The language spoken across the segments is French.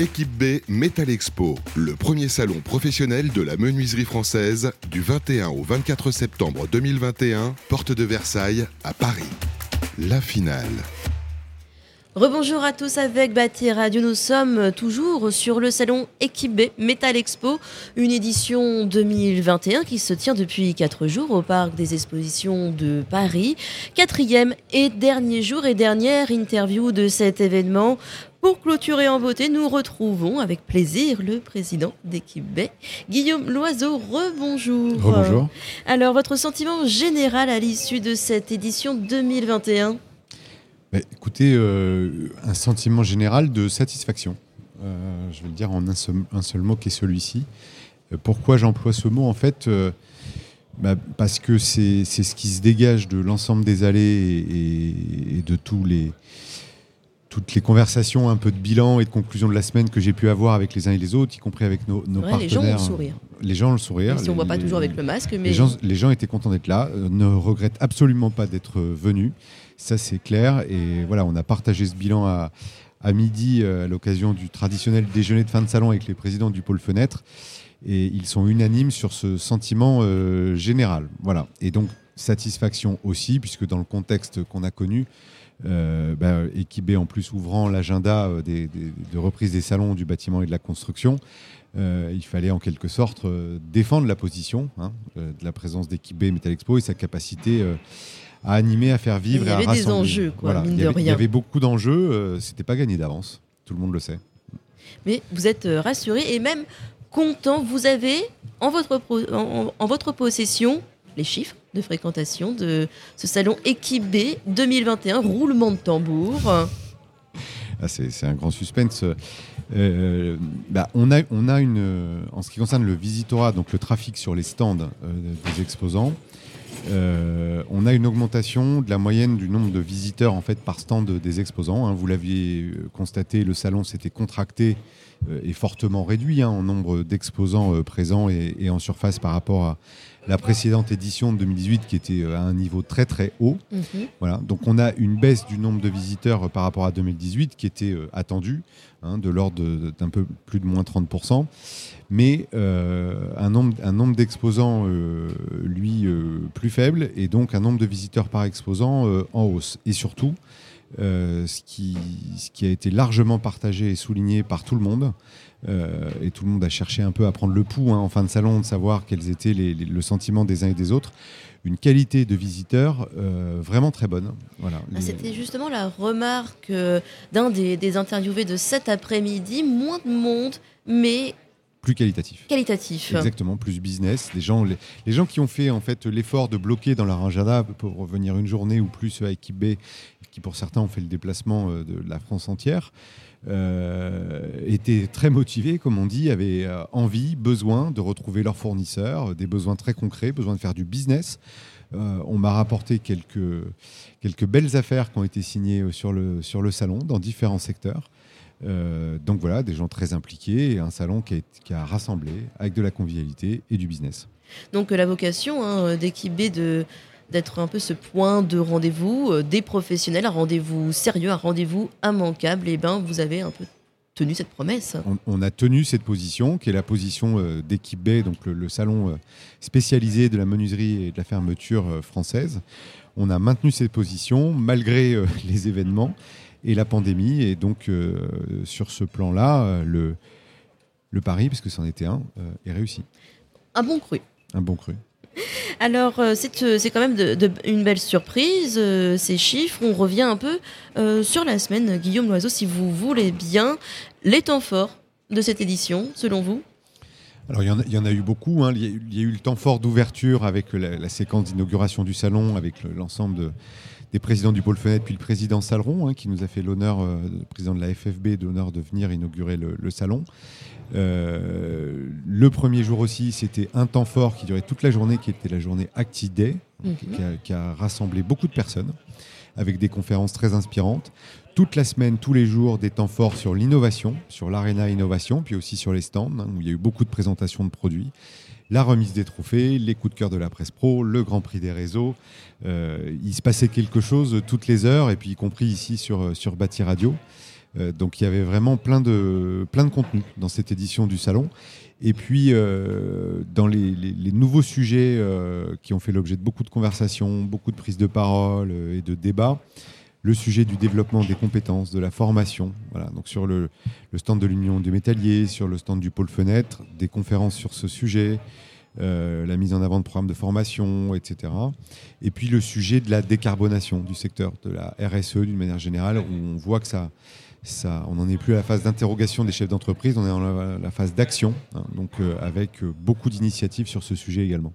Équipe B Metal Expo, le premier salon professionnel de la menuiserie française du 21 au 24 septembre 2021, porte de Versailles à Paris. La finale. Rebonjour à tous avec Bâti Radio. Nous sommes toujours sur le salon Équipe B Metal Expo, une édition 2021 qui se tient depuis 4 jours au parc des expositions de Paris. Quatrième et dernier jour et dernière interview de cet événement. Pour clôturer en beauté, nous retrouvons avec plaisir le président d'Équipe B, Guillaume Loiseau. Rebonjour. Rebonjour. Alors, votre sentiment général à l'issue de cette édition 2021 bah, écoutez, euh, un sentiment général de satisfaction. Euh, je vais le dire en un seul, mot qui est celui-ci. Euh, pourquoi j'emploie ce mot? En fait, bah, parce que c'est ce qui se dégage de l'ensemble des allées et, de tous les, toutes les conversations, un peu de bilan et de conclusion de la semaine que j'ai pu avoir avec les uns et les autres, y compris avec nos, partenaires. Les gens ont le sourire. Les gens ont le sourire. si on ne voit pas toujours avec le masque, mais... Les gens, les gens étaient contents d'être là, ne regrettent absolument pas d'être venus. Ça, c'est clair. Et voilà, on a partagé ce bilan à, à midi euh, à l'occasion du traditionnel déjeuner de fin de salon avec les présidents du pôle fenêtre. Et ils sont unanimes sur ce sentiment euh, général. Voilà. Et donc, satisfaction aussi, puisque dans le contexte qu'on a connu, euh, bah, équipé en plus ouvrant l'agenda euh, des, de reprise des salons du bâtiment et de la construction, il fallait en quelque sorte défendre la position hein, de la présence d'équipe B Metal Expo et sa capacité à animer, à faire vivre. il y avait des enjeux, quoi, mine il, de avait, rien. il y avait beaucoup d'enjeux, euh, c'était pas gagné d'avance, tout le monde le sait. Mais vous êtes euh, rassuré et même content, vous avez en votre, en, votre possession les chiffres de fréquentation de ce salon Équipe B 2021, roulement de tambour. Ah, c'est un grand suspense. Euh, bah, on, a, on a une, en ce qui concerne le visitorat, donc le trafic sur les stands des exposants, euh, on a une augmentation de la moyenne du nombre de visiteurs en fait par stand des exposants. Hein. Vous l'aviez euh, constaté, le salon s'était contracté euh, et fortement réduit hein, en nombre d'exposants présents et, en surface par rapport à la précédente édition de 2018 qui était à un niveau très très haut. Mhm. Voilà. Donc on a une baisse du nombre de visiteurs par rapport à 2018 qui était attendue, hein, de l'ordre d'un peu plus de moins 30% mais euh, un nombre, un nombre d'exposants, euh, lui, euh, plus faible, et donc un nombre de visiteurs par exposant en hausse. Et surtout, ce, qui, ce qui a été largement partagé et souligné par tout le monde, et tout le monde a cherché un peu à prendre le pouls hein, en fin de salon, de savoir quels étaient les, le sentiment des uns et des autres, une qualité de visiteurs vraiment très bonne. Voilà. Ah, c'était justement la remarque d'un des, des, interviewés de cet après-midi. Moins de monde, mais plus qualitatif. Qualitatif. Exactement, plus business. Les gens, les, gens qui ont fait en fait l'effort de bloquer dans leur agenda pour revenir une journée ou plus à équipe B, qui pour certains ont fait le déplacement euh, de la France entière, euh, étaient très motivés, comme on dit, avaient euh, envie, besoin de retrouver leurs fournisseurs, des besoins très concrets, besoin de faire du business. on m'a rapporté quelques, quelques belles affaires qui ont été signées sur le, sur le salon dans différents secteurs. Euh, donc voilà, des gens très impliqués et un salon qui a, rassemblé avec de la convivialité et du business. Donc la vocation hein, d'équipe B de d'être un peu ce point de rendez-vous euh, des professionnels, un rendez-vous sérieux, un rendez-vous immanquable, et eh ben vous avez un peu tenu cette promesse. On, a tenu cette position, qui est la position euh, d'équipe B, donc le, salon spécialisé de la menuiserie et de la fermeture française. On a maintenu cette position malgré les événements et la pandémie. Et donc, euh, sur ce plan-là, euh, le, le pari, parce que c'en était un, euh, est réussi. Un bon cru. Un bon cru. Alors, c'est quand même de, une belle surprise, ces chiffres. On revient un peu sur la semaine, Guillaume Loiseau, si vous voulez bien. Les temps forts de cette édition, selon vous? Alors il y, en a, eu beaucoup. Hein. Il, y a, eu le temps fort d'ouverture avec la, la séquence d'inauguration du salon, avec l'ensemble de, des présidents du pôle fenêtre, puis le président Saleron, hein, qui nous a fait l'honneur, euh, le président de la FFB, de l'honneur de venir inaugurer le, salon. Euh, le premier jour aussi, c'était un temps fort qui durait toute la journée, qui était la journée Acti Day, mhm. qui, a, rassemblé beaucoup de personnes, avec des conférences très inspirantes. Toute la semaine, tous les jours, des temps forts sur l'innovation, sur l'aréna innovation, puis aussi sur les stands, hein, où il y a eu beaucoup de présentations de produits la remise des trophées, les coups de cœur de la presse pro, le Grand Prix des réseaux. Euh, il se passait quelque chose toutes les heures, et puis y compris ici sur, sur Bâti Radio. donc il y avait vraiment plein de, contenu dans cette édition du salon. Et puis, dans les, nouveaux sujets qui ont fait l'objet de beaucoup de conversations, beaucoup de prises de parole et de débats, le sujet du développement des compétences, de la formation. Voilà, donc sur le, stand de l'Union des métalliers, sur le stand du pôle fenêtre, des conférences sur ce sujet, euh, la mise en avant de programmes de formation, etc. Et puis le sujet de la décarbonation du secteur, de la RSE d'une manière générale, où on voit que ça, on n'en est plus à la phase d'interrogation des chefs d'entreprise, on est dans la, phase d'action, hein, donc euh, avec euh, beaucoup d'initiatives sur ce sujet également.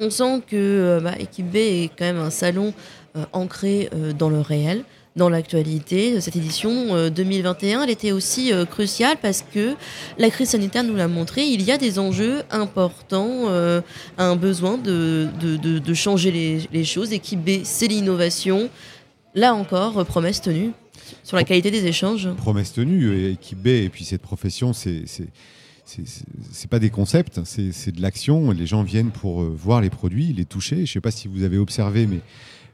On sent que bah, Équipe B est quand même un salon euh, ancrée euh, dans le réel dans l'actualité. Cette édition 2021, euh, elle était aussi cruciale parce que la crise sanitaire nous l'a montré, il y a des enjeux importants, un besoin de, changer les, les, choses. Équipe B, c'est l'innovation. Là encore, promesse tenue sur la qualité des échanges. Promesse tenue, équipe B, et puis cette profession, c'est c'est pas des concepts, c'est de l'action. Les gens viennent pour voir les produits, les toucher. Je ne sais pas si vous avez observé, mais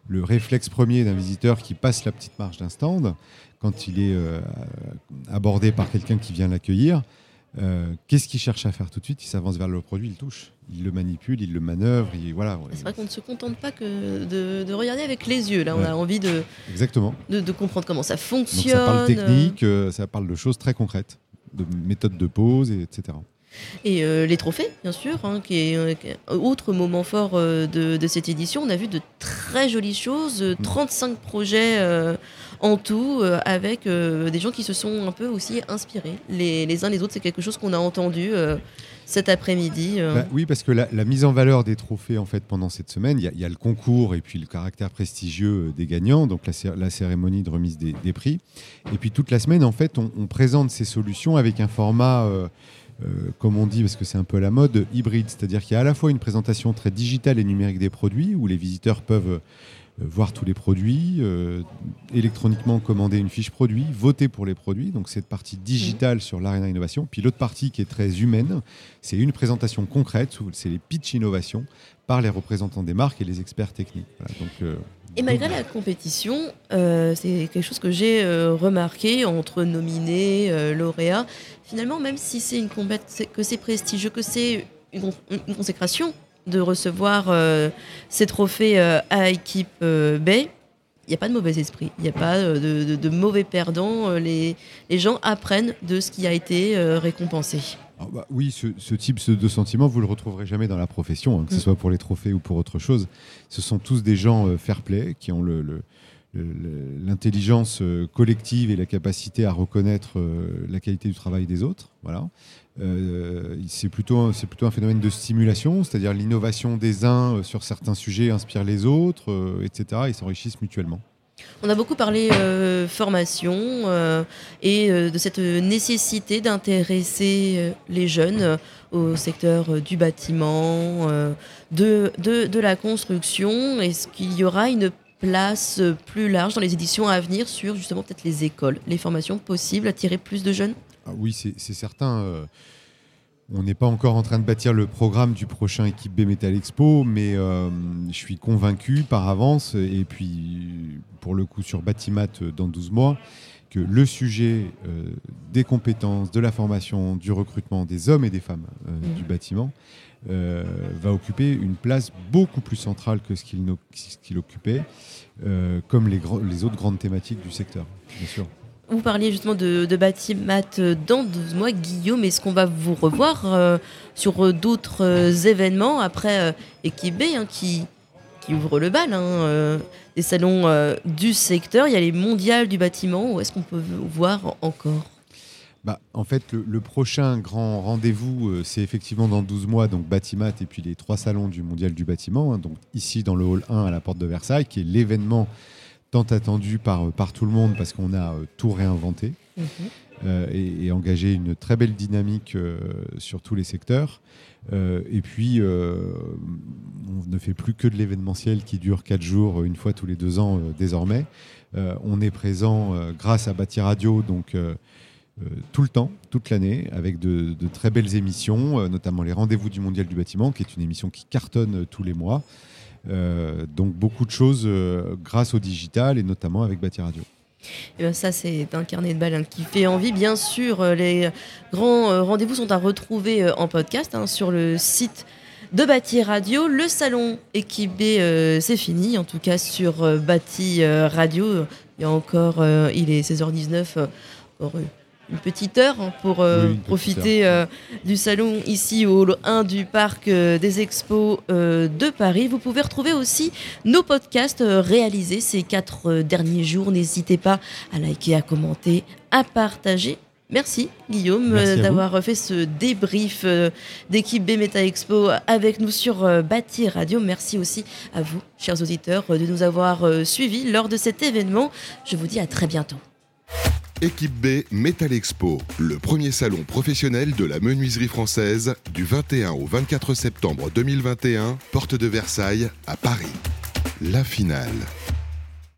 le réflexe premier d'un visiteur qui passe la petite marche d'un stand, quand il est euh, abordé par quelqu'un qui vient l'accueillir, euh, qu'est-ce qu'il cherche à faire tout de suite? Il s'avance vers le produit, il touche, il le manipule, il le manœuvre. voilà. C'est vrai qu'on ne se contente pas que de, regarder avec les yeux. Là, on a envie de, Exactement. De, comprendre comment ça fonctionne. ça parle technique, euh, ça parle de choses très concrètes, de méthodes de pose, etc. Et euh, les trophées, bien sûr, hein, qui est un autre moment fort euh, de, cette édition. On a vu de très jolies choses, 35 mm. projets en tout, avec des gens qui se sont un peu aussi inspirés les, uns les autres. C'est quelque chose qu'on a entendu cet après-midi. Bah oui, parce que la, mise en valeur des trophées, en fait, pendant cette semaine, il y, a le concours et puis le caractère prestigieux des gagnants, donc la, cérémonie de remise des, prix. Et puis toute la semaine, en fait, on, on présente ces solutions avec un format euh, comme on dit, parce que c'est un peu la mode, hybride. C'est-à-dire qu'il y a à la fois une présentation très digitale et numérique des produits, où les visiteurs peuvent euh, voir tous les produits, euh, électroniquement commander une fiche produit, voter pour les produits. Donc cette partie digitale sur l'Arena Innovation. Puis l'autre partie qui est très humaine, c'est une présentation concrète, c'est les pitch innovation par les représentants des marques et les experts techniques. donc, et malgré la compétition, euh, c'est quelque chose que j'ai euh, remarqué entre nominés, euh, lauréats. Finalement, même si c'est une que c'est prestigieux, que c'est une, consécration de recevoir ces trophées à équipe B, il n'y a pas de mauvais esprit, il n'y a pas de, mauvais perdants. Les, gens apprennent de ce qui a été récompensé. Ah bah oui, ce, type de sentiment, vous le retrouverez jamais dans la profession, hein, que ce mm. soit pour les trophées ou pour autre chose. Ce sont tous des gens euh, fair-play qui ont l'intelligence euh, collective et la capacité à reconnaître euh, la qualité du travail des autres. Voilà. c'est plutôt, plutôt un phénomène de stimulation, c'est-à-dire l'innovation des uns sur certains sujets inspire les autres, etc. Ils s'enrichissent mutuellement. On a beaucoup parlé euh, formation euh, et euh, de cette nécessité d'intéresser les jeunes au secteur du bâtiment, de, la construction. Est-ce qu'il y aura une place plus large dans les éditions à venir sur justement peut-être les écoles, les formations possibles, attirer plus de jeunes? Ah Oui, c'est certain. On n'est pas encore en train de bâtir le programme du prochain équipe B Metal Expo, mais euh, je suis convaincu par avance, et puis pour le coup sur Batimat euh, dans 12 mois, que le sujet euh, des compétences, de la formation, du recrutement des hommes et des femmes mmh. du bâtiment va occuper une place beaucoup plus centrale que ce qu'il occupait, comme les, les autres grandes thématiques du secteur, bien sûr. Vous parliez justement de, Batimat dans 12 mois, Guillaume. Est-ce qu'on va vous revoir euh, sur euh, d'autres euh, événements après Équipe B hein, qui, qui ouvre le bal hein, des salons du secteur? Il y a les mondiales du bâtiment. Où est-ce qu'on peut vous voir encore? Bah, en fait, le, prochain grand rendez-vous, c'est effectivement dans 12 mois, donc Batimat et puis les trois salons du Mondial du bâtiment. Hein, donc ici, dans le hall 1 à la porte de Versailles, qui est l'événement tant attendu par, par tout le monde parce qu'on a euh, tout réinventé mhm. euh, et, engagé une très belle dynamique euh, sur tous les secteurs. et puis, on ne fait plus que de l'événementiel qui dure quatre jours, une fois tous les deux ans désormais. on est présent grâce à Bâti Radio, donc tout le temps, toute l'année, avec de, de, très belles émissions, notamment les Rendez-vous du Mondial du bâtiment, qui est une émission qui cartonne tous les mois. Euh, donc beaucoup de choses euh, grâce au digital et notamment avec Bâti Radio. Et ben ça, c'est un carnet de balles hein, qui fait envie. Bien sûr, les grands rendez-vous sont à retrouver en podcast hein, sur le site de Bâti Radio. Le salon équipé, c'est fini, en tout cas sur Bâti Radio. Il y a encore, il est 16h19, une petite heure hein, pour euh, profiter euh, du salon ici au hall 1 du parc euh, des expos de Paris. Vous pouvez retrouver aussi nos podcasts réalisés ces quatre derniers jours. N'hésitez pas à liker, à commenter, à partager. Merci Guillaume d'avoir fait ce débrief d'équipe B Meta Expo avec nous sur Bâti Radio. Merci aussi à vous, chers auditeurs, de nous avoir suivis lors de cet événement. Je vous dis à très bientôt. Équipe B Metal Expo, le premier salon professionnel de la menuiserie française du 21 au 24 septembre 2021, porte de Versailles à Paris. La finale.